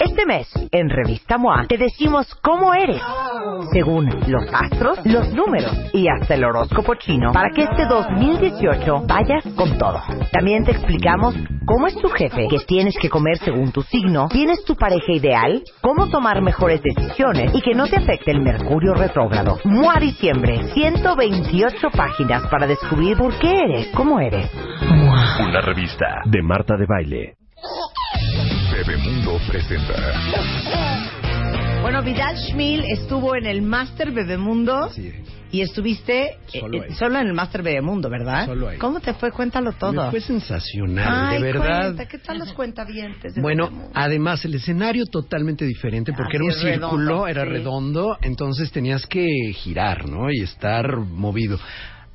Este mes, en Revista MOA, te decimos cómo eres, según los astros, los números y hasta el horóscopo chino, para que este 2018 vayas con todo. También te explicamos cómo es tu jefe, qué tienes que comer según tu signo, tienes tu pareja ideal, cómo tomar mejores decisiones y que no te afecte el mercurio retrógrado. MOA Diciembre, 128 páginas para descubrir por qué eres, cómo eres. Una revista de Marta de Baile. Presenta. Bueno, Vidal Schmil estuvo en el Master Bebemundo Sí. y estuviste Solo eh, ahí. solo en el Master Bebemundo, ¿verdad? Solo ahí. ¿Cómo te fue? Cuéntalo todo. Me fue sensacional, Ay, de verdad. cuenta, ¿Qué tal los cuentavientes? de Bueno, Bebemundo? además el escenario totalmente diferente porque era un redondo, círculo, era sí. redondo, entonces tenías que girar, ¿no? Y estar movido.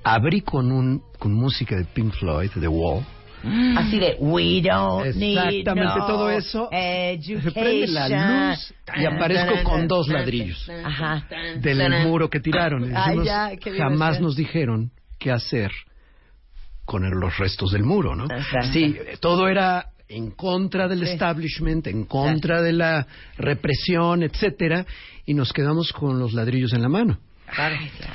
Abrí con un con música de Pink Floyd, The Wall. Así de, we don't need Exactamente, no todo eso. Se prende la education. luz y aparezco con dos ladrillos Ajá. del muro que tiraron. Y Ay, dijimos, ya, qué jamás nos dijeron qué hacer con los restos del muro, ¿no? Sí, todo era en contra del Sí. establishment, en contra de la represión, etcétera, y nos quedamos con los ladrillos en la mano.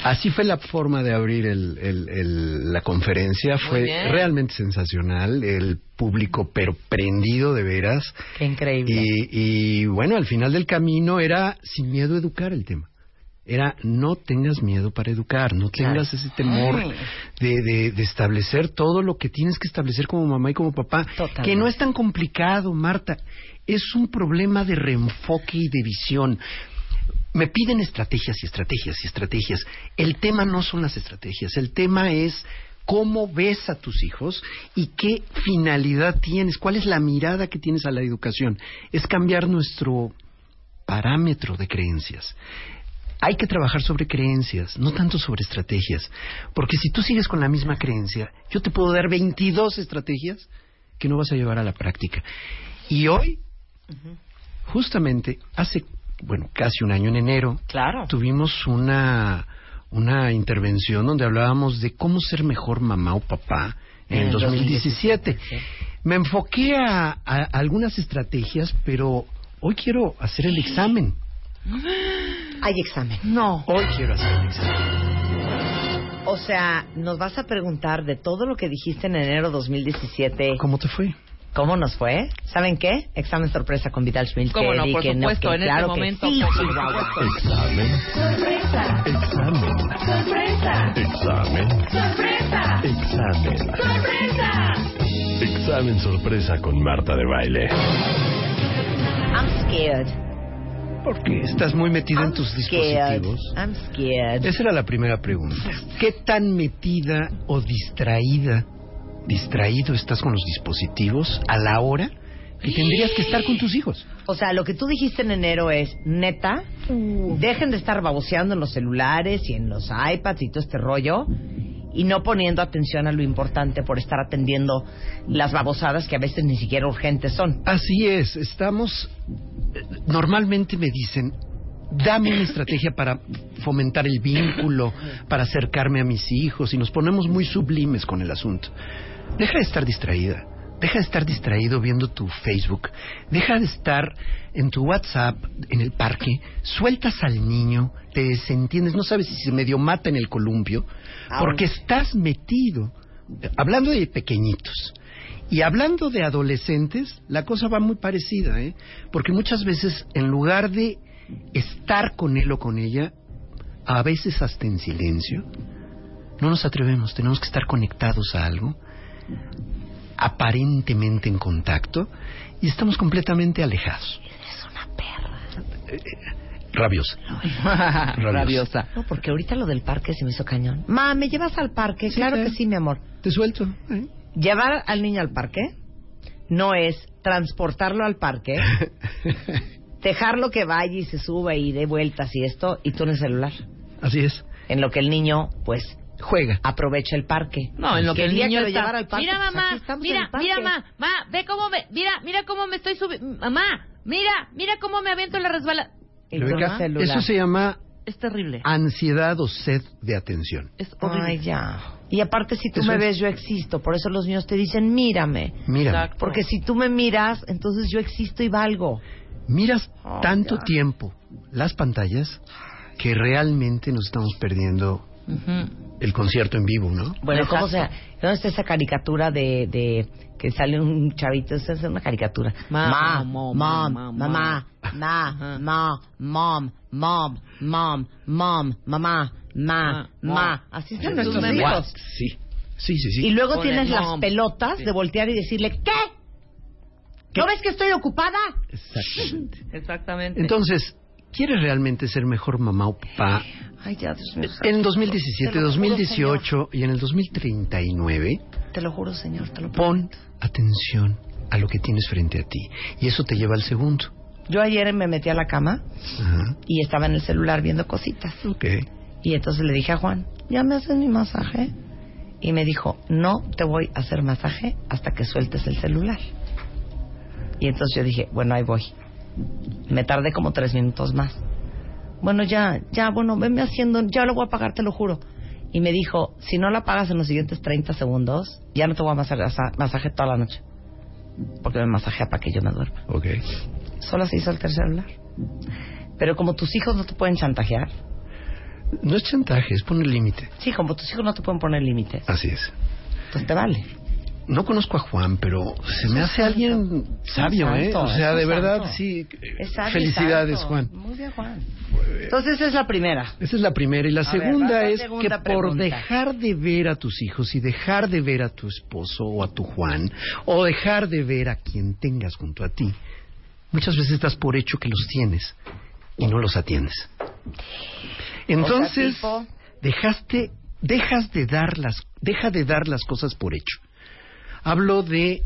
Así fue la forma de abrir el- el- el- la conferencia. fue realmente sensacional. El público, pero prendido de veras. Qué increíble. Y, y bueno, al final del camino era sin miedo a educar el tema. Era no tengas miedo para educar, no tengas ese temor de, de- de establecer todo lo que tienes que establecer como mamá y como papá. Totalmente. Que no es tan complicado, Marta. Es un problema de reenfoque y de visión. Me piden estrategias y estrategias y estrategias. El tema no son las estrategias, el tema es cómo ves a tus hijos y qué finalidad tienes, cuál es la mirada que tienes a la educación. Es cambiar nuestro parámetro de creencias. Hay que trabajar sobre creencias, no tanto sobre estrategias. Porque si tú sigues con la misma creencia, yo te puedo dar 22 estrategias que no vas a llevar a la práctica. Y hoy, justamente, hace, bueno, casi un año en enero, Claro. tuvimos una, una intervención donde hablábamos de cómo ser mejor mamá o papá en En el el 2017. 2017, Me enfoqué a, a algunas estrategias, pero hoy quiero hacer el examen. Hay examen. No. Hoy quiero hacer el examen. O sea, nos vas a preguntar de todo lo que dijiste en enero 2017. ¿Cómo te fue? ¿Cómo nos fue? ¿Saben qué? Examen sorpresa con Vidal Schmil. ¿Cómo que no? di Por que supuesto, que en este claro que momento, sí, por Chihuahua. supuesto. Examen. Examen. Examen. Examen sorpresa con Marta de Baile. I'm scared. ¿Por qué? ¿Estás muy metida en I'm tus scared. dispositivos? I'm scared. Esa era la primera pregunta. ¿Qué tan metida o distraída, distraído estás con los dispositivos a la hora que tendrías que estar con tus hijos? O sea, lo que tú dijiste en enero es, neta, dejen de estar baboseando en los celulares y en los iPads y todo este rollo y no poniendo atención a lo importante por estar atendiendo las babosadas que a veces ni siquiera urgentes son. Así es, estamos... eh, Normalmente me dicen, dame una estrategia para fomentar el vínculo, para acercarme a mis hijos, y nos ponemos muy sublimes con el asunto. Deja de estar distraída, deja de estar distraído viendo tu Facebook, deja de estar en tu WhatsApp, en el parque, sueltas al niño, te desentiendes, no sabes si se medio mata en el columpio, porque estás metido, hablando de pequeñitos, y hablando de adolescentes, la cosa va muy parecida, ¿eh? Porque muchas veces, en lugar de estar con él o con ella, a veces hasta en silencio, no nos atrevemos, tenemos que estar conectados a algo, aparentemente en contacto, y estamos completamente alejados. Es una perra. Rabiosa. Rabiosa. No, porque ahorita lo del parque se me hizo cañón. Ma, ¿me llevas al parque? Sí, claro claro. que sí, mi amor. Te suelto. ¿eh? Llevar al niño al parque no es transportarlo al parque dejarlo que vaya y se suba y dé vueltas y esto, y tú en el celular. Así es. En lo que el niño, pues, Juega. aprovecha el parque. No, en lo que el día niño lo está- al parque, Mira, mamá, mira, mira, mamá, mamá, ve cómo me, mira, mira cómo me estoy subiendo, mamá, mira, mira cómo me aviento en la resbala. Y eso se llama Es terrible. ansiedad o sed de atención. Es horrible. Ay, ya. Y aparte, si tú Eso me es. ves, yo existo. Por eso los niños te dicen, mírame. Mira, Exacto. Porque si tú me miras, entonces yo existo y valgo. Miras Oh, tanto ya. tiempo las pantallas que realmente nos estamos perdiendo Ujú. el concierto en vivo, ¿no? Bueno, ¿cómo se Exacto. ¿Dónde está esa caricatura de, de que sale un chavito? Esa es una caricatura. Ma, Ma, mo, mom, ma, mamá, ma, ma, mom, mom, mom, mom, mamá, ma, Ma. Así están Jesús nuestros hijos. Sí, sí, sí, sí. Y luego Ponle tienes las mom. pelotas Sí. de voltear y decirle, ¿qué? ¿No ves que estoy ocupada? Exactamente. Exactamente. Entonces, ¿quieres realmente ser mejor mamá o papá? Ay, ya, Dios mío. En 2017, Te lo juro, 2018 y en el 2039, Te lo juro, señor, te lo pon atención a lo que tienes frente a ti. Y eso te lleva al segundo. Yo ayer me metí a la cama Ajá. y estaba en el celular viendo cositas. Ok. Y entonces le dije a Juan, ¿ya me haces mi masaje? Y me dijo, no te voy a hacer masaje hasta que sueltes el celular. Y entonces yo dije, bueno, ahí voy. Me tardé como tres minutos más. Bueno, ya, ya, bueno, venme haciendo, ya lo voy a pagar, te lo juro. Y me dijo, si no la pagas en los siguientes 30 segundos, ya no te voy a masaje toda la noche. Porque me masajea para que yo me duerma. Ok. Solo así solté el celular. Pero como tus hijos no te pueden chantajear, No es chantaje, es poner límite. sí, como tus hijos no te pueden poner límites, Así es. pues te vale. No conozco a Juan, pero se me hace alguien sabio, ¿eh? O sea, de verdad, santo. sí. Sabio Felicidades, santo. Juan. Muy bien, Juan. Entonces esa es la primera. Esa es la primera. Y la A segunda la es segunda que por dejar de ver a tus hijos y dejar de ver a tu esposo o a tu Juan, o dejar de ver a quien tengas junto a ti, muchas veces das por hecho que los tienes y no los atiendes. Entonces, dejaste, dejas de dar las, deja de dar las cosas por hecho. Hablo de,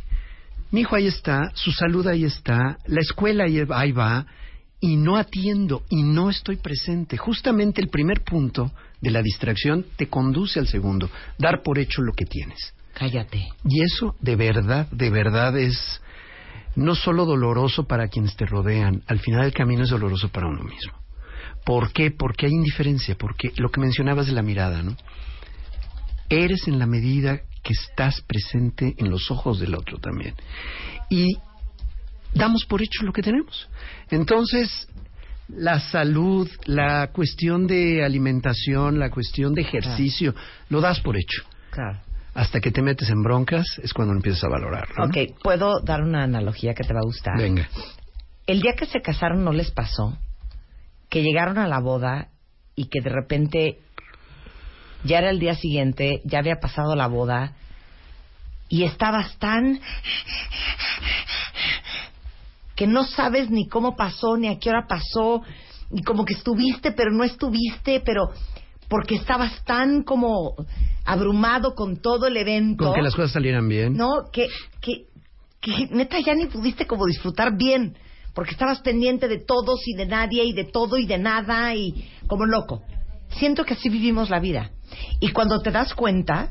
mi hijo ahí está, su salud ahí está, la escuela ahí, va, y no atiendo y no estoy presente. Justamente el primer punto de la distracción te conduce al segundo, dar por hecho lo que tienes. Cállate. Y eso de verdad, de verdad es no solo doloroso para quienes te rodean, al final del camino es doloroso para uno mismo. ¿Por qué? Porque hay indiferencia, porque lo que mencionabas de la mirada, ¿no? Eres en la medida que estás presente en los ojos del otro también. Y damos por hecho lo que tenemos. Entonces, la salud, la cuestión de alimentación, la cuestión de ejercicio, lo das por hecho. Claro. Hasta que te metes en broncas es cuando empiezas a valorar. ¿no? Ok, puedo dar una analogía que te va a gustar. Venga. El día que se casaron no les pasó que llegaron a la boda y que de repente ya era el día siguiente, ya había pasado la boda y estabas tan que no sabes ni cómo pasó, ni a qué hora pasó, y como que estuviste, pero no estuviste, pero porque estabas tan como abrumado con todo el evento. Con que las cosas salieran bien. No, que, que, que neta ya ni pudiste como disfrutar bien, porque estabas pendiente de todos y de nadie y de todo y de nada y como loco. Siento que así vivimos la vida. Y cuando te das cuenta,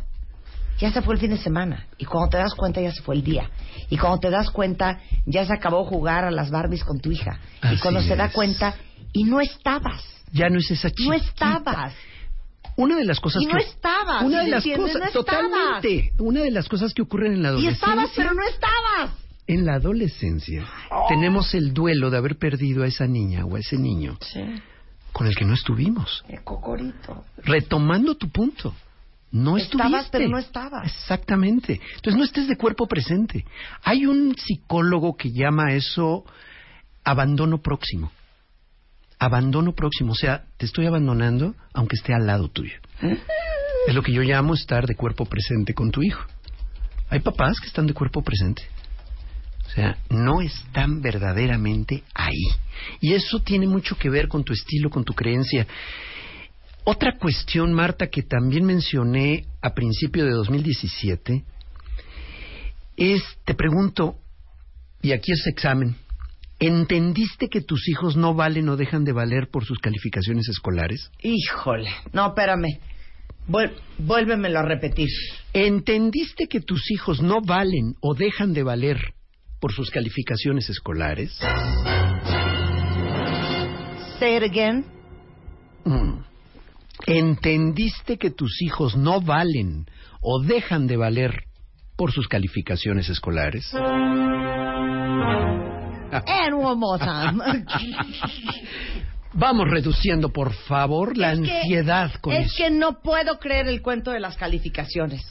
ya se fue el fin de semana. Y cuando te das cuenta, ya se fue el día. Y cuando te das cuenta, ya se acabó jugar a las Barbies con tu hija. y cuando se da cuenta, y no estabas. Ya no es esa chiquita. No estabas. Una de las cosas Y no que estabas, Una ¿sí de las entiendes? cosas No totalmente. Una de las cosas que ocurren en la Y adolescencia. estabas, pero no estabas. En la adolescencia tenemos el duelo de haber perdido a esa niña o a ese niño Sí, con el que no estuvimos. el cocorito. Retomando tu punto. No Estabas, estuviste. pero no estabas. Exactamente. Entonces no estés de cuerpo presente. Hay un psicólogo que llama eso abandono próximo. Abandono próximo. O sea, te estoy abandonando aunque esté al lado tuyo. Es lo que yo llamo estar de cuerpo presente con tu hijo. Hay papás que están de cuerpo presente. O sea, no están verdaderamente ahí. Y eso tiene mucho que ver con tu estilo, con tu creencia. Otra cuestión, Marta, que también mencioné a principio de 2017, es, te pregunto, y aquí es examen, ¿Entendiste que tus hijos no valen o dejan de valer por sus calificaciones escolares? Híjole. No, espérame. Vuel- vuélvemelo a repetir. ¿Entendiste que tus hijos no valen o dejan de valer por sus calificaciones escolares? Say it again. Mm. ¿Entendiste que tus hijos no valen o dejan de valer por sus calificaciones escolares? And one more time. Vamos reduciendo, por favor, la Es que- ansiedad con es eso. que no puedo creer el cuento de las calificaciones.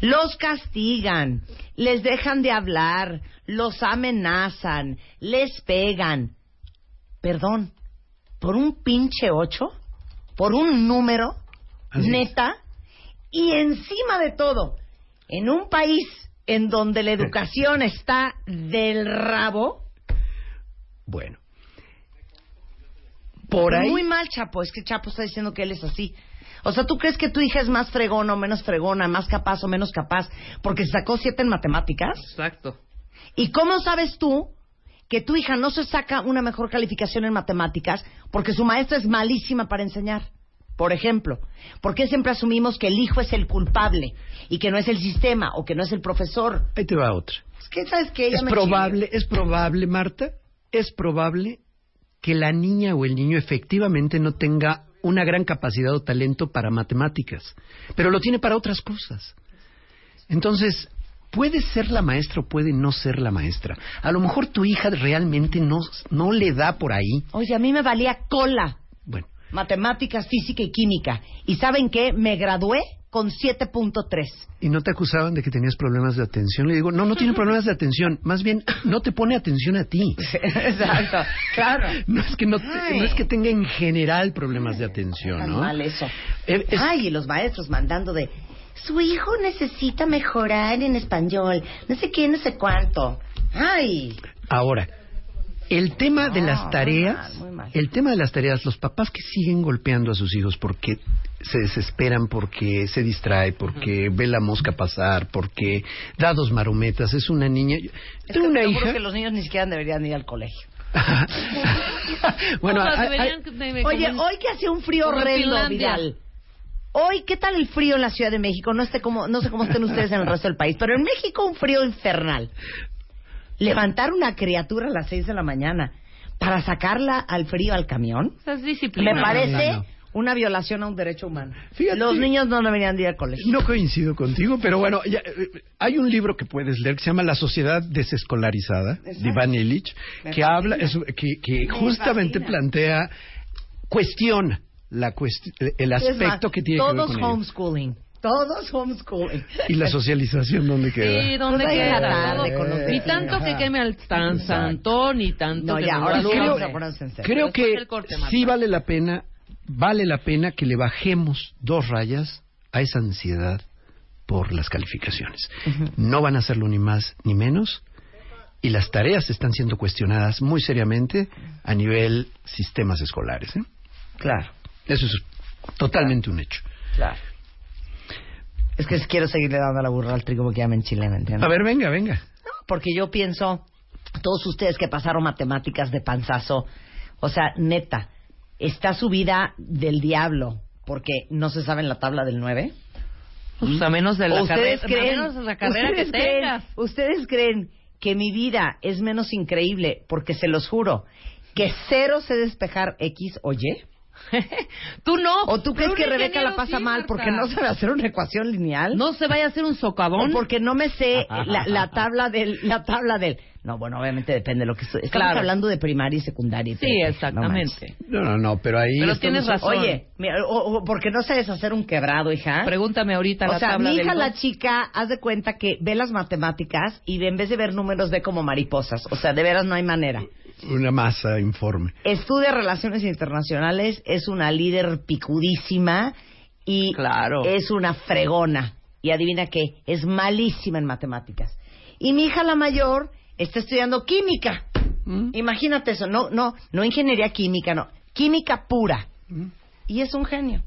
Los castigan, les dejan de hablar, los amenazan, les pegan. Perdón, por un pinche ocho, por un número, Así es. neta, y encima de todo, en un país en donde la educación está del rabo, Bueno. Por ahí. Muy mal, Chapo. Es que Chapo está diciendo que él es así. O sea, ¿tú crees que tu hija es más fregona o menos fregona, más capaz o menos capaz porque sacó siete en matemáticas? Exacto. ¿Y cómo sabes tú que tu hija no se saca una mejor calificación en matemáticas porque su maestra es malísima para enseñar? Por ejemplo, ¿por qué siempre asumimos que el hijo es el culpable y que no es el sistema o que no es el profesor? Ahí te va otra. Es que, ¿sabes qué? Ya Es me probable, es probable, Marta, es probable que la niña o el niño efectivamente no tenga una gran capacidad o talento para matemáticas, pero lo tiene para otras cosas. Entonces, puede ser la maestra o puede no ser la maestra. A lo mejor tu hija realmente no, no le da por ahí. Oye, a mí me valía cola Bueno, matemáticas, física y química. ¿Y saben qué? Me gradué con 7.3. ¿y no te acusaban de que tenías problemas de atención? Le digo, no, no tiene problemas de atención, más bien no te pone atención a ti. Exacto, claro. No es que no, te- Ay. no es que tenga en general problemas de atención, ¿no? mal eso. Eh, es- Ay, y los maestros mandando de... Su hijo necesita mejorar en español. No sé qué, no sé cuánto. Ay. Ahora, el tema de No, las muy tareas, mal, muy mal. el tema de las tareas, los papás que siguen golpeando a sus hijos porque se desesperan, porque se distrae, porque ve la mosca pasar, porque da dos marometas, es una niña. Yo Es tengo que una hija. que los niños ni siquiera deberían ir al colegio. bueno, O sea, hay- deberían hay- de- Oye, hoy que hace un frío horrendo. Vidal. Hoy, ¿qué tal el frío en la Ciudad de México? No, esté como, no sé cómo estén ustedes en el resto del país, pero en México un frío infernal. Levantar una criatura a las seis de la mañana para sacarla al frío al camión, Esa es disciplina. me parece no, no. una violación a un derecho humano. Fíjate. Los niños no deberían de ir al colegio. No coincido contigo, pero bueno, ya, eh, hay un libro que puedes leer que se llama La Sociedad Desescolarizada, de Iván Illich, que habla, es- que, que justamente fascina. plantea, cuestiona la cuest- el Es más, aspecto que tiene que ver todos con ello. Todos homeschooling. Y la socialización, ¿dónde queda? Sí, ¿dónde Pues queda? tarde con los Ni tanto que queme al tan santón, ni tanto No, que ya, ahora sí valore. vamos a ponernos en serio. Creo Después que corte, sí vale la pena, vale la pena que le bajemos dos rayas a esa ansiedad por las calificaciones. No van a hacerlo ni más ni menos y las tareas están siendo cuestionadas muy seriamente a nivel sistemas escolares. ¿eh? Claro, Eso es totalmente un hecho. claro. Es que quiero seguirle dando la burra al trigo porque ya me enchilé, ¿me entiendes? A ver, venga, venga. Porque yo pienso, todos ustedes que pasaron matemáticas de panzazo, o sea, neta, está su vida del diablo porque no se sabe en la tabla del 9. Pues a menos de la ¿O ustedes carrera, creen, a menos de la carrera que ustedes creen- tengas. ustedes creen que mi vida es menos increíble porque se los juro que cero sé despejar X o Y. Tú no. ¿O tú crees que Rebeca la pasa sí, mal porque no sabe hacer una ecuación lineal? No se vaya a hacer un socavón. O porque no me sé la, la tabla del la tabla del no bueno obviamente depende de lo que estoy estamos Claro. hablando de primaria y secundaria y Sí, exactamente. No, no, no, pero ahí. Pero estamos- tienes razón. manches. oye mira, o, o porque no sabes hacer un quebrado hija Pregúntame ahorita la o sea, tabla mi del hija la chica, haz de cuenta que ve las matemáticas y en vez de ver números ve como mariposas. O sea, de veras no hay manera. Una masa informe. Estudia relaciones internacionales, es una líder picudísima y Claro. es una fregona. Y adivina qué, es malísima en matemáticas. Y mi hija la mayor está estudiando química. Imagínate eso, no, no, no ingeniería química, no, química pura. Y es un genio.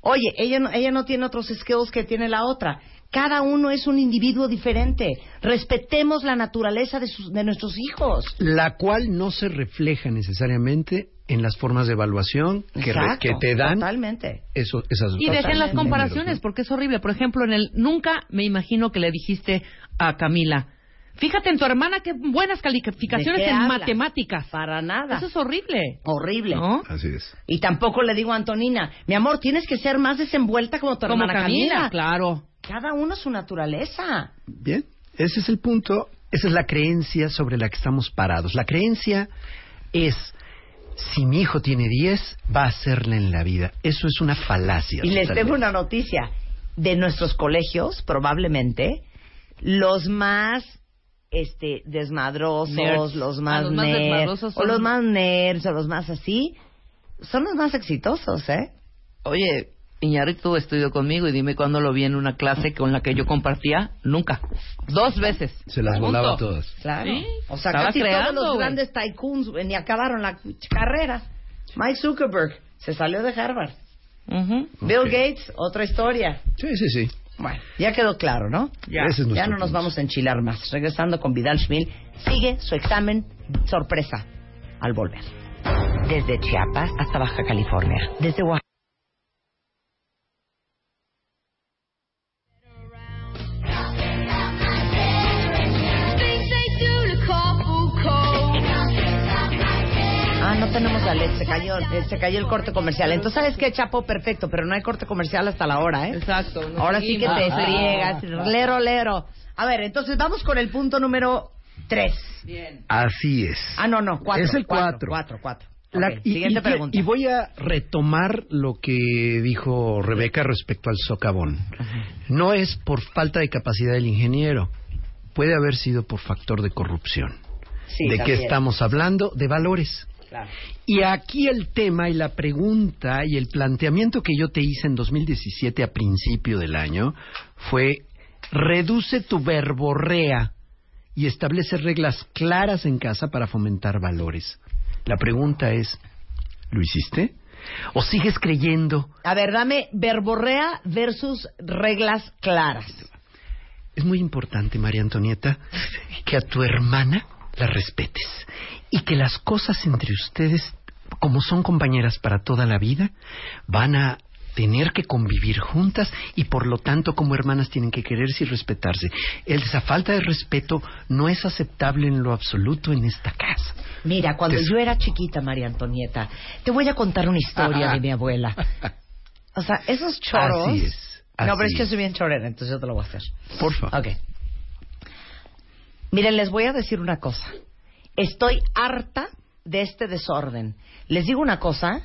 Oye, ella no, ella no tiene otros skills que tiene la otra. Cada uno es un individuo diferente. Respetemos la naturaleza de, sus, de nuestros hijos. La cual no se refleja necesariamente en las formas de evaluación que, re- Exacto, que te dan Totalmente. eso, esas Y dejen las comparaciones, porque es horrible. Por ejemplo, en el nunca me imagino que le dijiste a Camila, fíjate en tu hermana qué buenas calificaciones ¿De qué en habla? matemáticas. Para nada. Eso es horrible. Horrible. ¿No? Así es. Y tampoco le digo a Antonina, mi amor, tienes que ser más desenvuelta como tu Como hermana Camila, Camila. claro. Cada uno su naturaleza. Bien, ese es el punto, esa es la creencia sobre la que estamos parados. La creencia es, si mi hijo tiene 10, va a hacerla en la vida. Eso es una falacia. Y les tengo una noticia. De nuestros colegios, probablemente, los más este desmadrosos, Nerds. los Ah, más, los más nerds, desmadrosos o los más nerds, o los más así, son los más exitosos, ¿eh? Oye, Iñárritu estudió conmigo y dime cuándo lo vi en una clase con la que yo compartía. Nunca. Dos veces. Se las volaba todas. Claro. Sí, O sea, estaba casi creando, todos los grandes tycoons ni acabaron la carrera. Mike Zuckerberg se salió de Harvard. Bill. Gates, otra historia. Sí, sí, sí. Bueno, ya quedó claro, ¿no? Ya. Ese es nuestro ya no nos punto. vamos a enchilar más. Regresando con Vidal Schmil, sigue su examen sorpresa al volver. Desde Chiapas hasta Baja California. Desde Oaxaca. Se cayó, eh, se cayó el corte comercial. Entonces, ¿sabes qué, Chapo? Perfecto, pero no hay corte comercial hasta la hora, ¿eh? Exacto. Ahora sí que te friegas, lero, lero. A ver, entonces vamos con el punto número tres. Bien. Así es. Ah, no, no, cuatro. Es el cuatro. cuatro. Cuatro. La- y, siguiente y- pregunta. y voy a retomar lo que dijo Rebeca respecto al socavón. No es por falta de capacidad del ingeniero, puede haber sido por factor de corrupción. Sí, ¿De qué también. estamos hablando? De valores. Claro. Y aquí el tema y la pregunta y el planteamiento que yo te hice en 2017 a principio del año fue reduce tu verborrea y establece reglas claras en casa para fomentar valores. La pregunta es, ¿lo hiciste? ¿O sigues creyendo? A ver, dame verborrea versus reglas claras. Es muy importante, María Antonieta, que a tu hermana la respetes y que las cosas entre ustedes, como son compañeras para toda la vida, van a tener que convivir juntas y por lo tanto como hermanas tienen que quererse y respetarse. Esa falta de respeto no es aceptable en lo absoluto en esta casa. Mira, cuando yo era chiquita, María Antonieta, te voy a contar una historia Ajá. de mi abuela. O sea, esos choros. Así es. no, pero es así que soy bien chorera, entonces yo te lo voy a hacer. Por favor. Ok. Miren, les voy a decir una cosa. Estoy harta de este desorden. Les digo una cosa.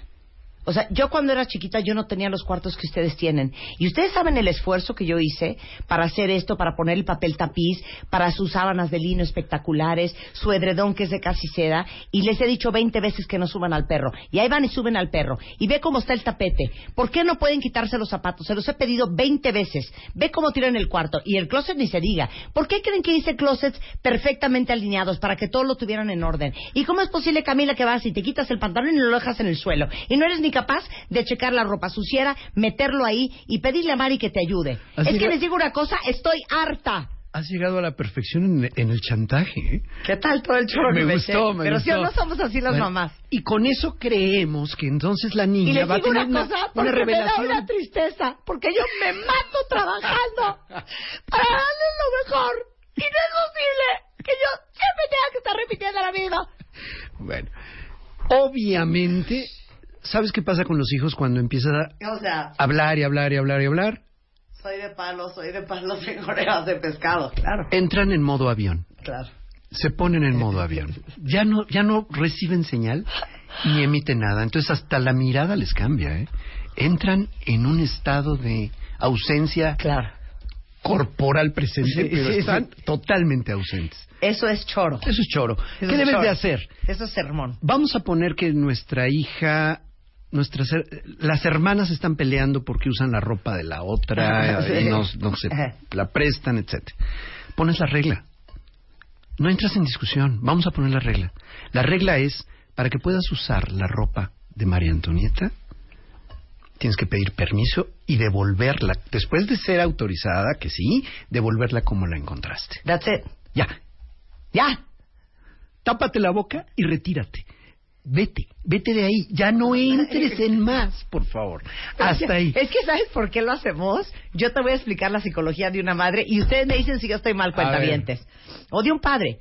O sea, yo cuando era chiquita yo no tenía los cuartos que ustedes tienen. Y ustedes saben el esfuerzo que yo hice para hacer esto, para poner el papel tapiz, para sus sábanas de lino espectaculares, su edredón que es de casi seda. Y les he dicho 20 veces que no suban al perro. Y ahí van y suben al perro. Y ve cómo está el tapete. ¿Por qué no pueden quitarse los zapatos? Se los he pedido 20 veces. Ve cómo tiran el cuarto. Y el closet ni se diga. ¿Por qué creen que hice closets perfectamente alineados para que todo lo tuvieran en orden? ¿Y cómo es posible, Camila, que vas y te quitas el pantalón y lo dejas en el suelo? Y no eres ni capaz de checar la ropa suciera, meterlo ahí y pedirle a Mari que te ayude. Así es que les digo una cosa, estoy harta. Has llegado a la perfección en, en el chantaje. ¿eh? ¿Qué tal todo el chorro Me que gustó, me Pero si gustó. no somos así las Bueno, mamás. Y con eso creemos que entonces la Y niña les va a digo tener una cosa, una, porque una me da revelación. una tristeza, porque yo me mato trabajando para darles lo mejor. Y no es posible que yo siempre tenga que estar repitiendo la misma. Bueno, obviamente, ¿sabes qué pasa con los hijos cuando empiezan a O sea, hablar y hablar y hablar y hablar? soy de palo, soy de palo, tengo orejas de pescado. Claro, Entran en modo avión, claro. se ponen en modo avión. Ya no, ya no reciben señal ni emiten nada. Entonces hasta la mirada les cambia, ¿eh? Entran en un estado de ausencia Claro. corporal presente, Sí, pero sí, están totalmente ausentes. Eso es choro. Eso es choro. Eso ¿Qué es debes choro. de hacer? Eso es sermón. Vamos a poner que nuestra hija, nuestras las hermanas están peleando porque usan la ropa de la otra, Sí. y no, no se la prestan, etcétera. Pones la regla. No entras en discusión. Vamos a poner la regla. La regla es para que puedas usar la ropa de María Antonieta, tienes que pedir permiso y devolverla. Después de ser autorizada, que sí, devolverla como la encontraste. That's it. Ya. Ya. Tápate la boca y retírate. Vete, vete de ahí. Ya no entres en más, por favor. Hasta ahí. Es que ¿sabes por qué lo hacemos? Yo te voy a explicar la psicología de una madre y ustedes me dicen si yo estoy mal, cuentavientes. O de un padre.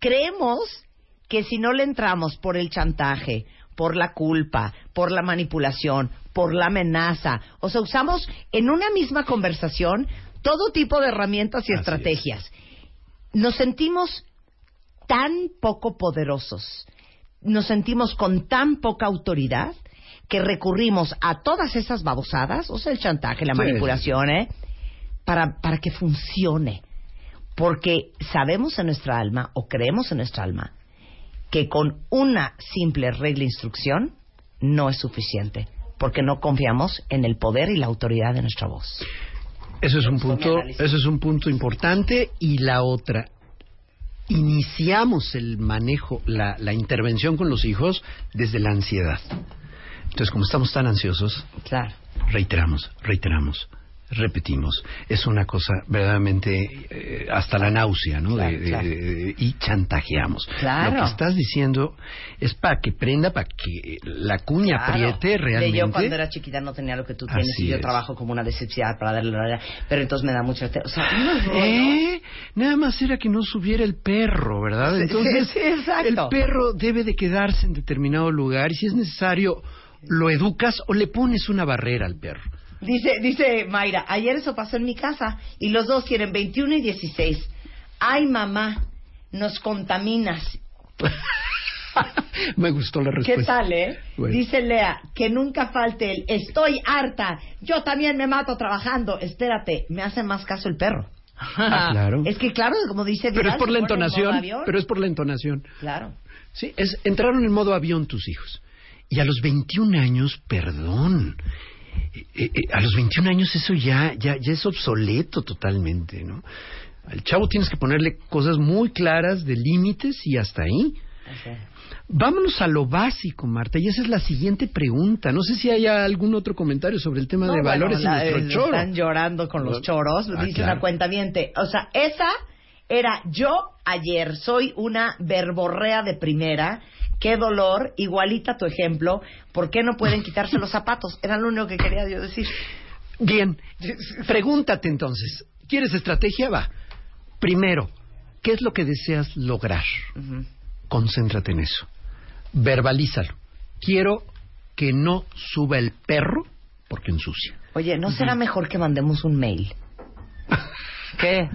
Creemos que si no le entramos por el chantaje, por la culpa, por la manipulación, por la amenaza, o sea, usamos en una misma conversación todo tipo de herramientas y Así estrategias. Nos sentimos tan poco poderosos, nos sentimos con tan poca autoridad que recurrimos a todas esas babosadas, o sea, el chantaje, la Sí. manipulación, ¿eh? para, para que funcione. Porque sabemos en nuestra alma, o creemos en nuestra alma, que con una simple regla e instrucción no es suficiente, porque no confiamos en el poder y la autoridad de nuestra voz. Eso es un punto, eso es un punto importante y la otra iniciamos el manejo, la, la intervención con los hijos desde la ansiedad. Entonces, como estamos tan ansiosos, Claro. reiteramos, reiteramos, repetimos. Es una cosa verdaderamente eh, hasta la náusea, ¿no? Claro, De- de- claro. de- y chantajeamos. Claro. Lo que estás diciendo es para que prenda, para que la cuña apriete realmente. yo cuando era chiquita no tenía lo que tú tienes Así y yo es. trabajo como una decepción para darle la pero entonces me da mucha o sea. ¿Eh? Nada más era que no subiera el perro, ¿verdad? Entonces, sí, el perro debe de quedarse en determinado lugar y si es necesario, lo educas o le pones una barrera al perro. Dice, dice Mayra, ayer eso pasó en mi casa y los dos tienen 21 y 16. Ay, mamá, nos contaminas. Me gustó la ¿Qué respuesta. tal, eh? Bueno. Dice Lea, que nunca falte el estoy harta, yo también me mato trabajando. Espérate, me hace más caso el perro. Ah, claro. Es que claro, como dice Pero Vidal, es por la en entonación. Pero es por la entonación. Claro. Sí, es, entraron en modo avión tus hijos. Y a los 21 años, perdón. Eh, eh, eh, a los 21 años eso ya, ya, ya es obsoleto totalmente, ¿no? Al chavo tienes que ponerle cosas muy claras de límites y hasta ahí. Vámonos a lo básico, Marta, y esa es la siguiente pregunta. No sé si hay algún otro comentario sobre el tema No, de bueno, valores la- en eh, nuestro choro. Están llorando con los choros, Ah, dice claro. una cuenta O sea, esa era yo ayer. Soy una verborrea de primera. Qué dolor, igualita tu ejemplo. ¿Por qué no pueden quitarse los zapatos? Era lo único que quería yo decir. Bien, pregúntate entonces, ¿quieres estrategia? Va. Primero, ¿qué es lo que deseas lograr? Concéntrate en eso. Verbalízalo. Quiero que no suba el perro porque ensucia. Oye, ¿no será mejor que mandemos un mail? ¿Qué?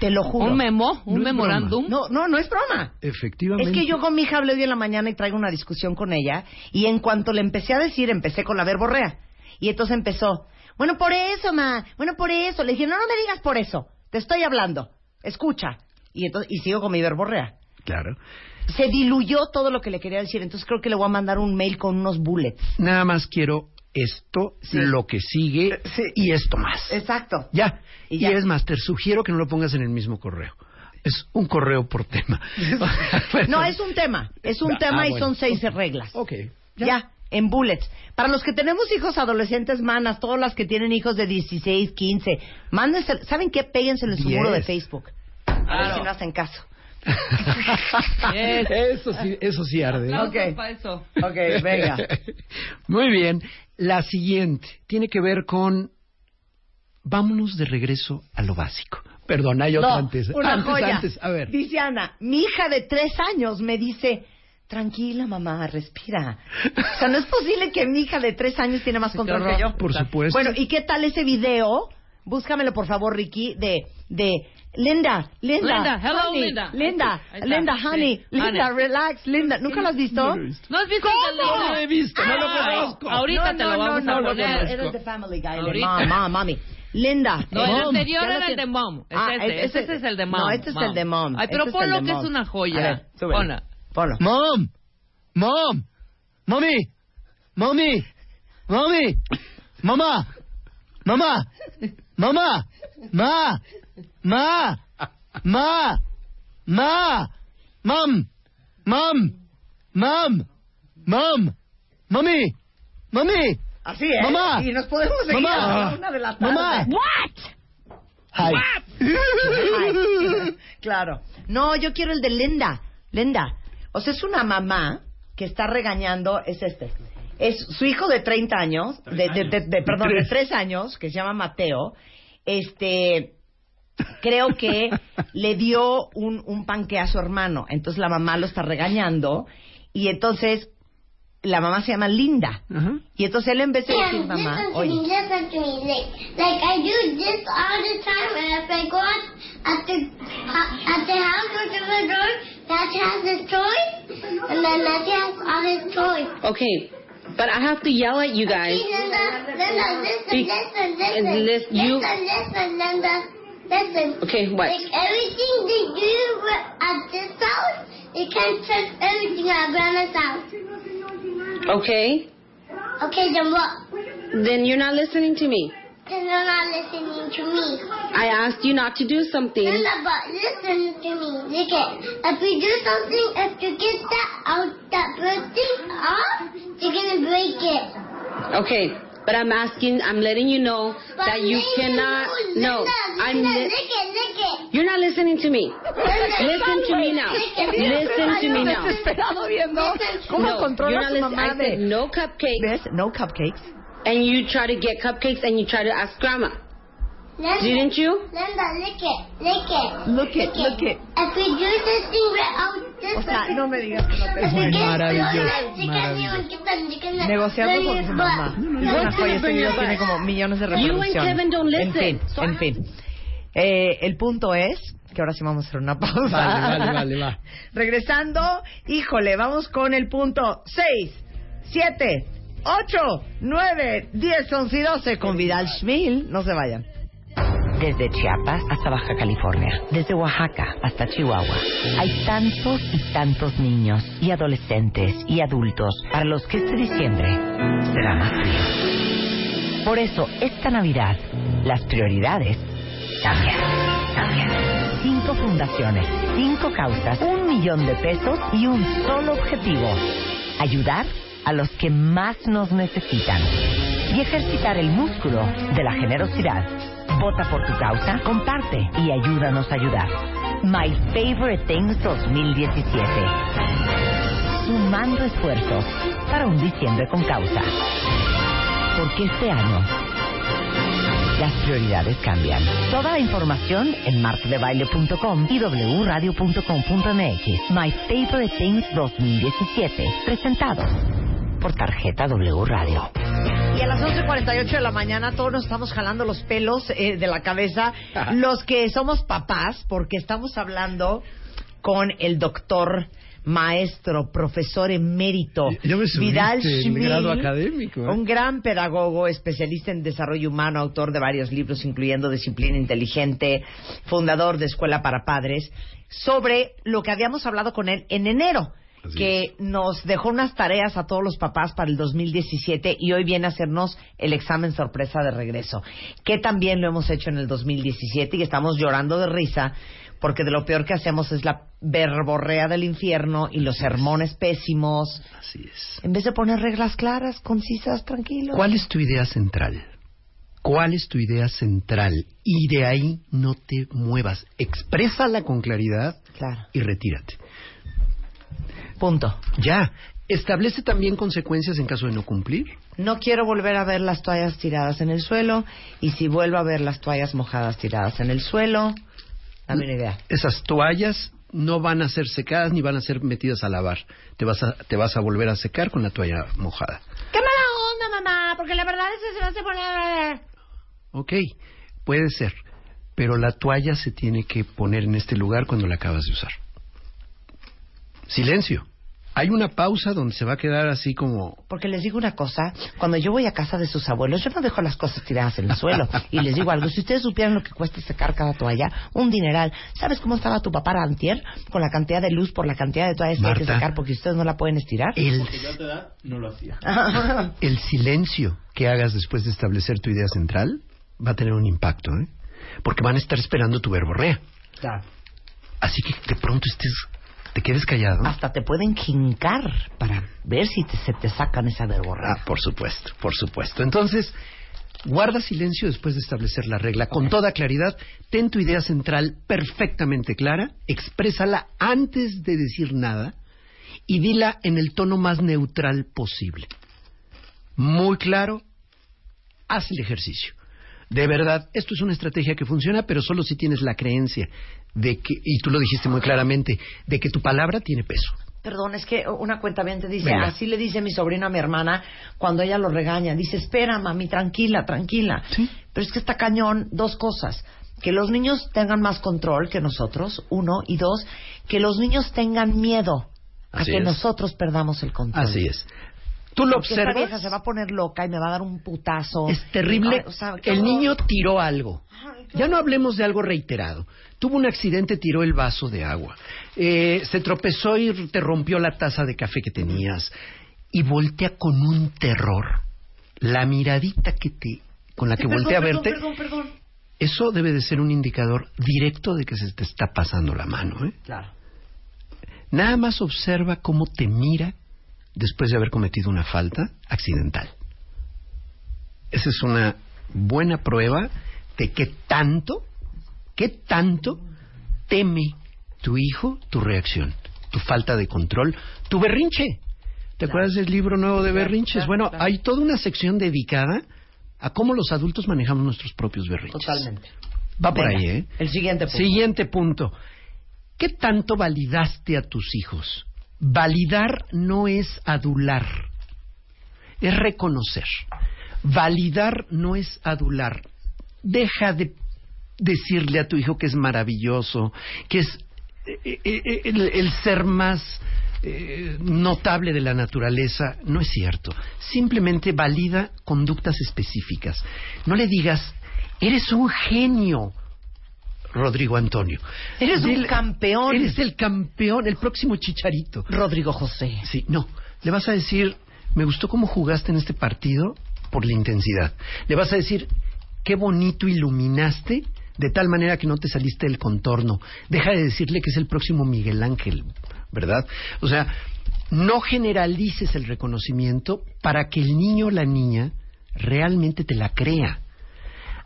Te lo juro. ¿Un memo? ¿Un No es memorándum? No, no, no es broma. Efectivamente. Es que yo con mi hija hablé hoy en la mañana y traigo una discusión con ella y en cuanto le empecé a decir, empecé con la verborrea. Y entonces empezó, bueno, por eso, ma, bueno, por eso. Le dije, no, no me digas por eso, te estoy hablando, escucha. Y entonces, y sigo con mi verborrea. Claro. Se diluyó todo lo que le quería decir, entonces creo que le voy a mandar un mail con unos bullets. Nada más quiero esto, Sí. lo que sigue Eh, sí. y esto más. Exacto. Ya. Y Y, ya. es más, te sugiero que no lo pongas en el mismo correo. Es un correo por tema. No, es un tema, es un Ah, tema y bueno. son seis reglas. Ok. Ya. en bullets. Para los que tenemos hijos adolescentes, manas, todas las que tienen hijos de 16, 15, mándense, ¿saben qué? Péguenselo en su muro de Facebook. A ver si no hacen caso. Yes. Eso sí, eso sí arde. Aplausos Ok. para eso. Ok, venga. Muy bien. La siguiente tiene que ver con. Vámonos de regreso a lo básico. Perdón, hay otra No, antes. una antes, joya. antes. A ver. Dice Ana, mi hija de tres años me dice, tranquila mamá, respira. O sea, no es posible que mi hija de tres años tiene más control que yo. Por supuesto. Bueno, ¿y qué tal ese video? Búscamelo, por favor, Ricky, de, de Linda, Linda, Linda, hello, honey, Linda. Linda, Linda, sí, honey, Linda, honey. relax, Linda. ¿Nunca lo has visto? No lo he visto. ¿No has visto el No lo he visto, no lo conozco. Ahorita te lo vamos no, a no, poner. no, eres de Family Guy, de Ahorita. mom, mom, mami. Linda. No, el Mom. anterior era el de Mom. Es Ah, este, ese- este es el de Mom. No, este es Mom. el de Mom. Ay, pero Este es ponlo que Mom. es una joya. Ver. Ponlo. Mom, mom, mommy, mommy, mommy, mamá, mamá, mamá, ma, ma, ma, ma, mom, mom, mom, mom, mommy, mommy, Así es. Mamá. Y nos podemos seguir Mamá. hasta la una de la tarde. Mamá. Hi. Ay, claro. No, yo quiero el de Linda. Linda. O sea, es una mamá que está regañando, es este. Es su hijo de 30 años, de, de- de- de- perdón, de 3 años, que se llama Mateo. Este, creo que le dio un, un panque a su hermano. Entonces la mamá lo está regañando. Y entonces la mamá se llama Linda. Y entonces él en vez de decir mamá, listen to oye, me, listen to me. Like, like I do this all the time, and if I go out at the at the house or to the door, Matthew has his toys, and then Matthew has all his toys. Okay, but I have to yell at you guys. See, Linda, Linda, listen, Be- listen, and listen, lis- you- listen, listen, Linda, listen. Okay, what? Like everything they do at this house, they can't trust everything at Grandma's house. Okay, Okay, then what? then you're not listening to me. Then you're not listening to me. I asked you not to do something. Linda, but listen to me. Look at if you do something, if you get that out that birthday off, you're gonna break it. Okay, but I'm asking, I'm letting you know But that you cannot. No, I'm. Li- look it, look it. You're not listening to me. Listen to me now. Listen to me now. desesperado viendo cómo No, controla you're a not su listening. mamá I said de... no cupcakes. No cupcakes. and you try to get cupcakes, and you try to ask grandma. Linda, Didn't you? Linda, look it, look it. Look it, look it. If we do this thing right out this O sea, no me digas que no te get- Maravilloso, maravilloso. Negociando con su mamá. Es una joya, este video tiene como millones de You and reproducciones. Kevin don't En listen. fin, en fin. Eh, el punto es que ahora sí vamos a hacer una pausa. Vale, vale, vale, va. Regresando, híjole, vamos con el punto 6, 7, 8, 9, 10, 11 y 12 con Vidal Schmil. No se vayan. Desde Chiapas hasta Baja California, desde Oaxaca hasta Chihuahua. Hay tantos y tantos niños y adolescentes y adultos para los que este diciembre será más frío. Por eso, esta Navidad, las prioridades. Cambian. Cinco fundaciones, cinco causas, un millón de pesos y un solo objetivo. Ayudar a los que más nos necesitan. Y ejercitar el músculo de la generosidad. Vota por tu causa, comparte y ayúdanos a ayudar. My Favorite Things 2017. Sumando esfuerzos para un diciembre con causa. Porque este año las prioridades cambian. Toda la información en martadebaile.com y wradio.com.mx. My Favorite Things 2017. Presentado por tarjeta W Radio. Y a las 11.48 de la mañana todos nos estamos jalando los pelos eh, de la cabeza, los que somos papás, porque estamos hablando con el doctor, maestro, profesor emérito, Ya me subiste Vidal Schmil, grado académico, ¿eh? un gran pedagogo, especialista en desarrollo humano, autor de varios libros, incluyendo Disciplina Inteligente, fundador de Escuela para Padres, sobre lo que habíamos hablado con él en enero que nos dejó unas tareas a todos los papás para el 2017 y hoy viene a hacernos el examen sorpresa de regreso, que también lo hemos hecho en el 2017 y estamos llorando de risa porque de lo peor que hacemos es la verborrea del infierno y los sermones pésimos. Así es. En vez de poner reglas claras, concisas, tranquilos. ¿Cuál es tu idea central? ¿Cuál es tu idea central? Y de ahí no te muevas. Exprésala con claridad Claro. y retírate. Punto. Ya. Establece también consecuencias en caso de no cumplir. No quiero volver a ver las toallas tiradas en el suelo y si vuelvo a ver las toallas mojadas tiradas en el suelo, dame una idea. Esas toallas no van a ser secadas ni van a ser metidas a lavar. Te vas a, te vas a volver a secar con la toalla mojada. ¡Qué mala onda, mamá! Porque la verdad es que se va a poner... Ok, puede ser. Pero la toalla se tiene que poner en este lugar cuando la acabas de usar. Silencio. Hay una pausa donde se va a quedar así como... Porque les digo una cosa, cuando yo voy a casa de sus abuelos, yo no dejo las cosas tiradas en el suelo. Y les digo algo, si ustedes supieran lo que cuesta secar cada toalla, un dineral. ¿Sabes cómo estaba tu papá antier? Con la cantidad de luz por la cantidad de toallas que hay que secar porque ustedes no la pueden estirar. El, no lo hacía. el silencio que hagas después de establecer tu idea central va a tener un impacto, ¿eh? Porque van a estar esperando tu verborrea. Claro. Así que de pronto estés ¿Te quedes callado? Hasta te pueden jincar para ver si te- se te sacan esa verborrea. Ah, por supuesto, por supuesto. Entonces, guarda silencio después de establecer la regla. Con toda claridad, ten tu idea central perfectamente clara, exprésala antes de decir nada y dila en el tono más neutral posible. Muy claro, haz el ejercicio. De verdad, esto es una estrategia que funciona, pero solo si tienes la creencia de que, y tú lo dijiste muy claramente, de que tu palabra tiene peso. Perdón, es que una cuenta bien te dice, Venga. así le dice mi sobrino a mi hermana cuando ella lo regaña. Dice, espera, mami, tranquila, tranquila. Pero es que está cañón, dos cosas. Que los niños tengan más control que nosotros, uno. Y dos, que los niños tengan miedo a Así que es. nosotros perdamos el control. Así es. Tú lo Porque esta observas. vieja se va a poner loca y me va a dar un putazo. Es terrible. O sea, el niño tiró algo. Ya no hablemos de algo reiterado. Tuvo un accidente, tiró el vaso de agua. Eh, se tropezó y te rompió la taza de café que tenías. Y voltea con un terror. La miradita que te, con la que Perdón, voltea a perdón, verte. Perdón, perdón. Eso debe de ser un indicador directo de que se te está pasando la mano. ¿eh? Claro. Nada más observa cómo te mira después de haber cometido una falta accidental. Esa es una buena prueba de qué tanto, qué tanto teme tu hijo tu reacción, tu falta de control, tu berrinche. ¿Te acuerdas del libro nuevo de berrinches? bueno, hay toda una sección dedicada a cómo los adultos manejamos nuestros propios berrinches. Totalmente. Va por Venga, ahí, ¿eh? El siguiente punto. Siguiente punto. ¿Qué tanto validaste a tus hijos? Validar no es adular, es reconocer. Validar no es adular. Deja de decirle a tu hijo que es maravilloso, que es eh, eh, eh, el, ser más notable de la naturaleza. No es cierto. Simplemente valida conductas específicas. No le digas, eres un genio. Rodrigo Antonio. Eres un Dile- campeón. Eres el campeón, el próximo chicharito. Rodrigo José. Sí, no. Le vas a decir, me gustó cómo jugaste en este partido por la intensidad. Le vas a decir, qué bonito iluminaste de tal manera que no te saliste del contorno. Deja de decirle que es el próximo Miguel Ángel, ¿verdad? O sea, no generalices el reconocimiento para que el niño o la niña realmente te la crea.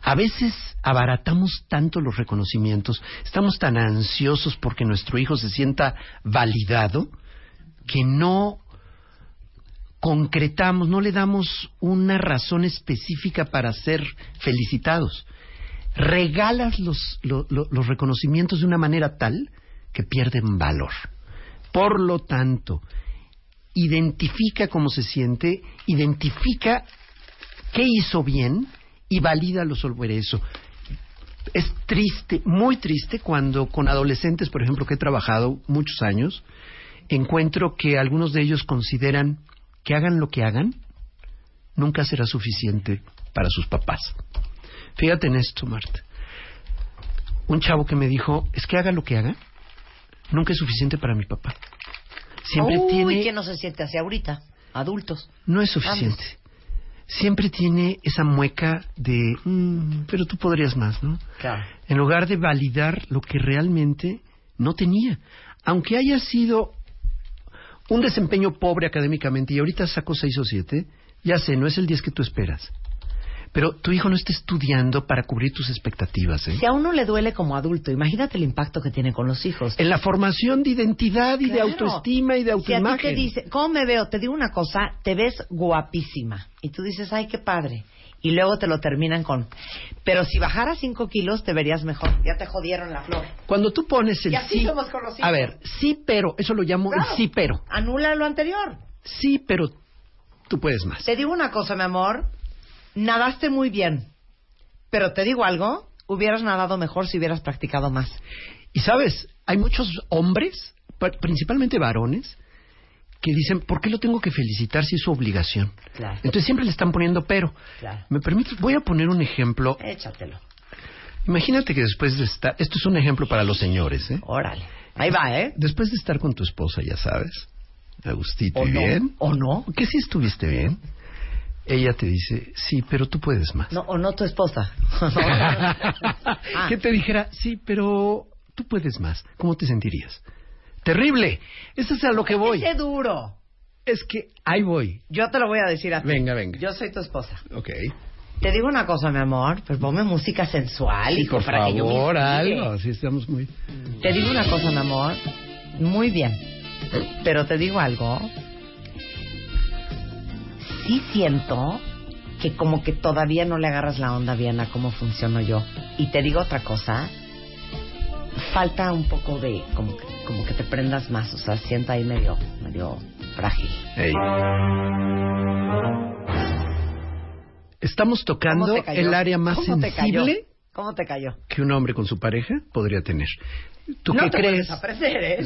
A veces abaratamos tanto los reconocimientos, estamos tan ansiosos porque nuestro hijo se sienta validado, que no concretamos, no le damos una razón específica para ser felicitados. Regalas los, lo- lo- los reconocimientos de una manera tal que pierden valor. Por lo tanto, identifica cómo se siente, identifica qué hizo bien y valídalo sobre eso. Es triste, muy triste cuando con adolescentes, por ejemplo, que he trabajado muchos años, encuentro que algunos de ellos consideran que hagan lo que hagan, nunca será suficiente para sus papás. Fíjate en esto, Marta. Un chavo que me dijo, es que haga lo que haga, nunca es suficiente para mi papá. Siempre Uy, tiene... ¿quién no se siente así ahorita? Adultos. No es suficiente. Siempre tiene esa mueca de, "Mm, pero tú podrías más, ¿no? Claro. En lugar de validar lo que realmente no tenía. Aunque haya sido un desempeño pobre académicamente y ahorita sacó seis o siete, ya sé, no es el 10 que tú esperas. Pero tu hijo no está estudiando para cubrir tus expectativas, ¿eh? Si a uno le duele como adulto, imagínate el impacto que tiene con los hijos. En la formación de identidad y de autoestima y de Si a ti te autoimagen. dice, ¿cómo me veo? Te digo una cosa, te ves guapísima. Y tú dices, ay, qué padre. Y luego te lo terminan con, pero si bajaras cinco kilos te verías mejor. Ya te jodieron la flor. Cuando tú pones el Y así sí, somos con los hijos. a ver, sí pero, eso lo llamo Claro. el sí pero. Anula lo anterior. Sí, pero tú puedes más. Te digo una cosa, mi amor. Nadaste muy bien. Pero te digo algo, hubieras nadado mejor si hubieras practicado más. Y sabes, hay muchos hombres, pa- principalmente varones, que dicen, ¿por qué lo tengo que felicitar si es su obligación? Claro. Entonces siempre le están poniendo pero. Claro. ¿Me permites? Voy a poner un ejemplo. Échatelo. Imagínate que después de estar... Esto es un ejemplo para los señores, ¿eh? Órale. Ahí va, ¿eh? Después de estar con tu esposa, ya sabes, a gustito ¿O y no? bien. ¿O no? Que sí estuviste bien. Ella te dice, sí, pero tú puedes más. No, o no tu esposa. Que te dijera, sí, pero tú puedes más. ¿Cómo te sentirías? Terrible. Eso es a lo que voy. Ese duro. Es que ahí voy. Yo te lo voy a decir a ti. Venga, venga. Yo soy tu esposa. Ok. Te digo una cosa, mi amor, pues ponme música sensual, Sí, hijo, por para que yo me favor, algo. Así estamos muy... Te digo una cosa, mi amor. Muy bien. Pero te digo algo. Sí siento que como que todavía no le agarras la onda bien a cómo funciono yo. Y te digo otra cosa. Falta un poco de como que, como que te prendas más, o sea, siento ahí medio medio frágil. Estamos tocando el área más ¿Cómo te cayó? sensible ¿Cómo te cayó? que un hombre con su pareja podría tener. ¿Tú no qué te crees? puedes aprender, ¿eh?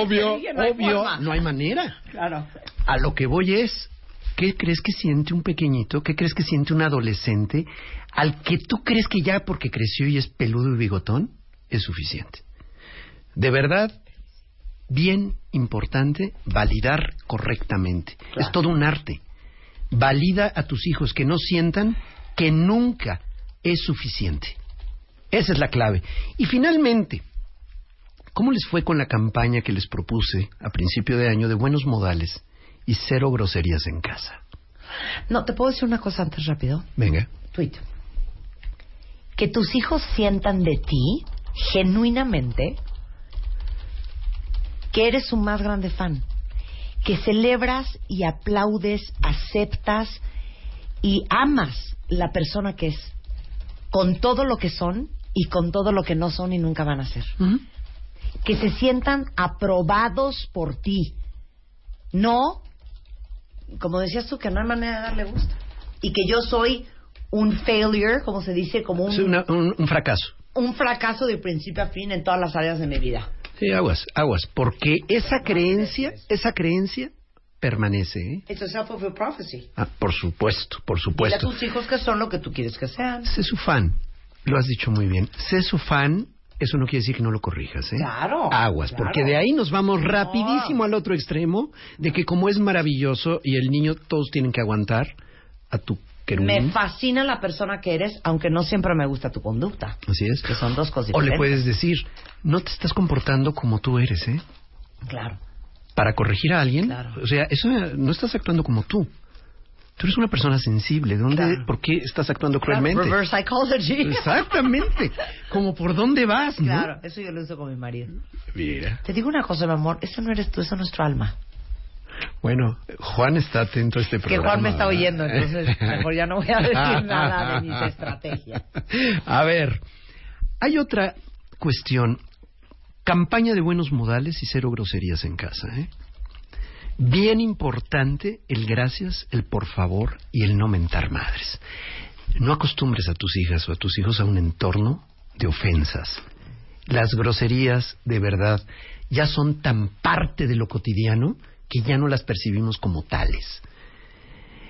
Obvio, No obvio, no hay manera. Claro. A lo que voy es, ¿qué crees que siente un pequeñito? ¿Qué crees que siente un adolescente al que tú crees que ya porque creció y es peludo y bigotón es suficiente? De verdad, bien importante validar correctamente. Es todo un arte. Valida a tus hijos que no sientan que nunca es suficiente. Esa es la clave. Y finalmente, ¿cómo les fue con la campaña que les propuse a principio de año de buenos modales y cero groserías en casa? No, ¿te puedo decir una cosa antes rápido? Venga. Tweet. Que tus hijos sientan de ti, genuinamente, que eres su más grande fan. Que celebras y aplaudes, aceptas y amas la persona que es, con todo lo que son y con todo lo que no son y nunca van a ser. Que se sientan aprobados por ti. No, como decías tú, que no hay manera de darle gusto. Y que yo soy un failure, como se dice, como un, Es una- un, un fracaso. un fracaso de principio a fin en todas las áreas de mi vida. Sí, aguas, aguas, porque esa creencia, esa creencia permanece. ¿eh? It's a self-fulfilled prophecy. Ah, por supuesto, por Dile a supuesto. tus hijos que son lo que tú quieres que sean. Sé su fan. Lo has dicho muy bien. Sé su fan. Eso no quiere decir que no lo corrijas, ¿eh? Claro, Aguas, claro. porque de ahí nos vamos rapidísimo al otro extremo de que como es maravilloso y el niño todos tienen que aguantar a tu querubín. Me fascina la persona que eres, aunque no siempre me gusta tu conducta. Así es. Que son dos cosas O le diferentes. puedes decir, no te estás comportando como tú eres, ¿eh? Claro. Para corregir a alguien. Claro. O sea, eso no estás actuando como tú. Tú eres una persona sensible. ¿Dónde, Claro. ¿Por qué estás actuando Claro, cruelmente? reverse psychology. Exactamente. Como por dónde vas, ¿no? Claro, eso yo lo uso con mi marido. Mira. Te digo una cosa, mi amor, eso no eres tú, eso es nuestro alma. Bueno, Juan está atento a este Que programa. Juan me está ¿verdad? oyendo, entonces mejor ya no voy a decir nada de mis estrategias. A ver, hay otra cuestión. Campaña de buenos modales y cero groserías en casa, ¿eh? Bien importante el gracias, el por favor y el no mentar madres. No acostumbres a tus hijas o a tus hijos a un entorno de ofensas. Las groserías, de verdad, ya son tan parte de lo cotidiano que ya no las percibimos como tales.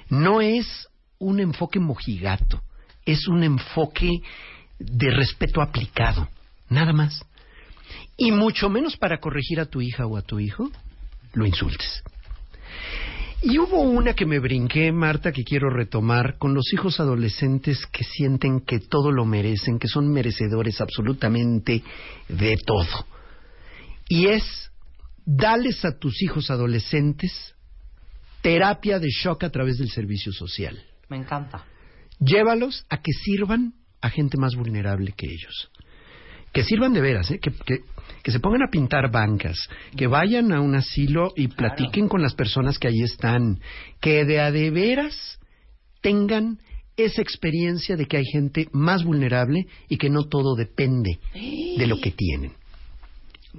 No es un enfoque mojigato, es un enfoque de respeto aplicado, nada más. Y mucho menos para corregir a tu hija o a tu hijo, lo insultes. Y hubo una que me brinqué, Marta, que quiero retomar, con los hijos adolescentes que sienten que todo lo merecen, que son merecedores absolutamente de todo. Y es, dales a tus hijos adolescentes terapia de shock a través del servicio social. Me encanta. Llévalos a que sirvan a gente más vulnerable que ellos. Que sirvan de veras, ¿eh? que, que, que se pongan a pintar bancas, que vayan a un asilo y platiquen con las personas que ahí están, que de a de veras tengan esa experiencia de que hay gente más vulnerable y que no todo depende de lo que tienen.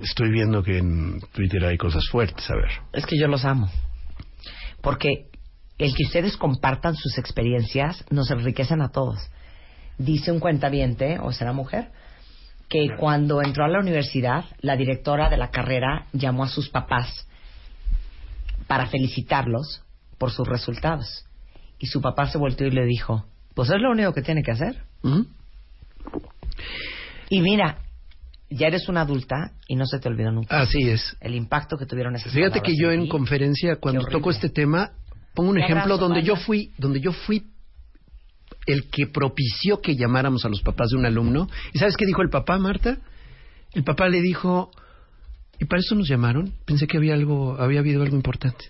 Estoy viendo que en Twitter hay cosas fuertes, a ver. Es que yo los amo. Porque el que ustedes compartan sus experiencias nos enriquecen a todos. Dice un cuentaviente, o será mujer, que cuando entró a la universidad, la directora de la carrera llamó a sus papás para felicitarlos por sus resultados. Y su papá se volteó y le dijo, pues es lo único que tiene que hacer. ¿Mm? Y mira, ya eres una adulta y no se te olvidó nunca. Así es. El impacto que tuvieron esas Fíjate que yo en ti. conferencia, cuando toco este tema, pongo un ejemplo abrazo, donde yo fui, donde yo fui el que propició que llamáramos a los papás de un alumno. ¿Y sabes qué dijo el papá, Marta? El papá le dijo, Y para eso nos llamaron. Pensé que había algo, había habido algo importante.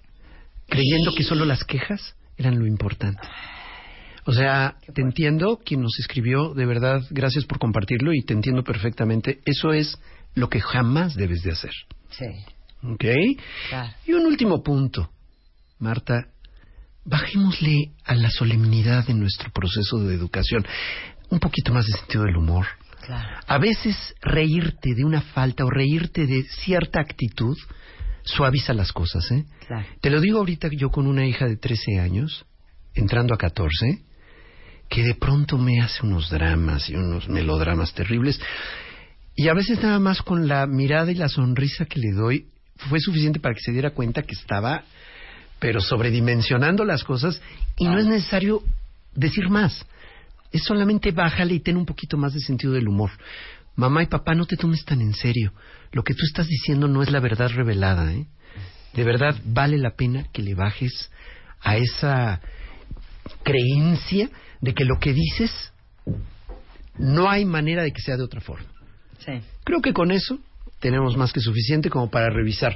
Creyendo que solo las quejas eran lo importante. O sea, te entiendo quien nos escribió, de verdad, gracias por compartirlo y te entiendo perfectamente. Eso es lo que jamás debes de hacer. Sí. ¿Ok? Y un último punto, Marta, bajémosle a la solemnidad de nuestro proceso de educación un poquito más de sentido del humor. A veces reírte de una falta o reírte de cierta actitud suaviza las cosas, ¿eh? Te lo digo ahorita yo con una hija de 13 años, entrando a 14, que de pronto me hace unos dramas y unos melodramas terribles. Y a veces nada más con la mirada y la sonrisa que le doy fue suficiente para que se diera cuenta que estaba, pero sobredimensionando las cosas y no es necesario decir más. Es solamente bájale y ten un poquito más de sentido del humor. Mamá y papá, no te tomes tan en serio. Lo que tú estás diciendo no es la verdad revelada, ¿eh? De verdad vale la pena que le bajes a esa creencia de que lo que dices no hay manera de que sea de otra forma. Sí. Creo que con eso tenemos más que suficiente como para revisar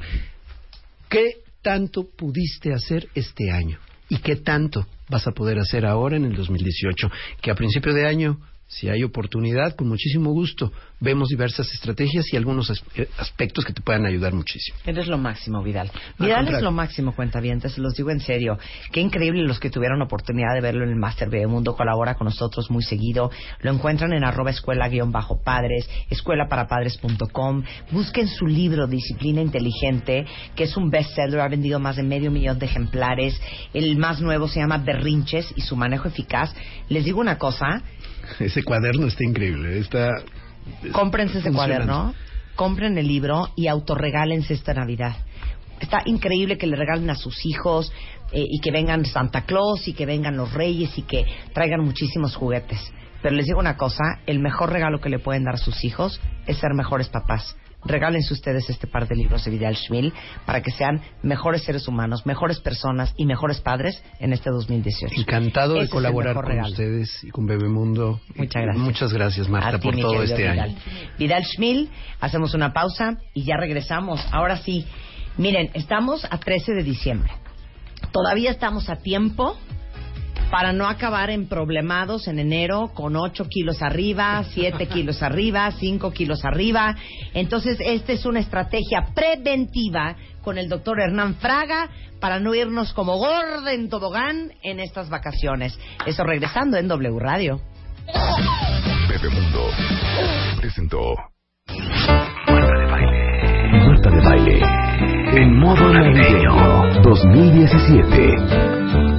qué tanto pudiste hacer este año y qué tanto vas a poder hacer ahora en el 2018, que a principio de año si hay oportunidad, con muchísimo gusto, vemos diversas estrategias y algunos eh, aspectos que te puedan ayudar muchísimo. Eres lo máximo, Vidal. Vidal es lo máximo, cuentavientes, se los digo en serio. Qué increíble los que tuvieron oportunidad de verlo en el Master Mundo colabora con nosotros muy seguido. Lo encuentran en arroba escuela-padres, escuelaparapadres.com. Busquen su libro, Disciplina Inteligente, que es un bestseller, ha vendido más de medio millón de ejemplares. El más nuevo se llama Berrinches y su manejo eficaz. Les digo una cosa, ese cuaderno está increíble. Está. Cómprense ese cuaderno, compren el libro y autorregálense esta Navidad. Está increíble que le regalen a sus hijos eh, y que vengan Santa Claus y que vengan los Reyes y que traigan muchísimos juguetes. Pero les digo una cosa, el mejor regalo que le pueden dar a sus hijos es ser mejores papás regálense ustedes este par de libros de Vidal Schmil para que sean mejores seres humanos, mejores personas y mejores padres en este 2018. Encantado de colaborar con ustedes y con Bebemundo. Muchas gracias. Muchas gracias, Marta, por todo este año. Vidal Schmil, hacemos una pausa y ya regresamos. Ahora sí, miren, estamos a 13 de diciembre. Todavía estamos a tiempo para no acabar en problemados en enero con 8 kilos arriba, 7 kilos arriba, 5 kilos arriba. Entonces, esta es una estrategia preventiva con el doctor Hernán Fraga para no irnos como gorda en tobogán en estas vacaciones. Eso regresando en W Radio. Bebemundo presentó Marta de Baile. Marta de Baile. En modo navideño 2017.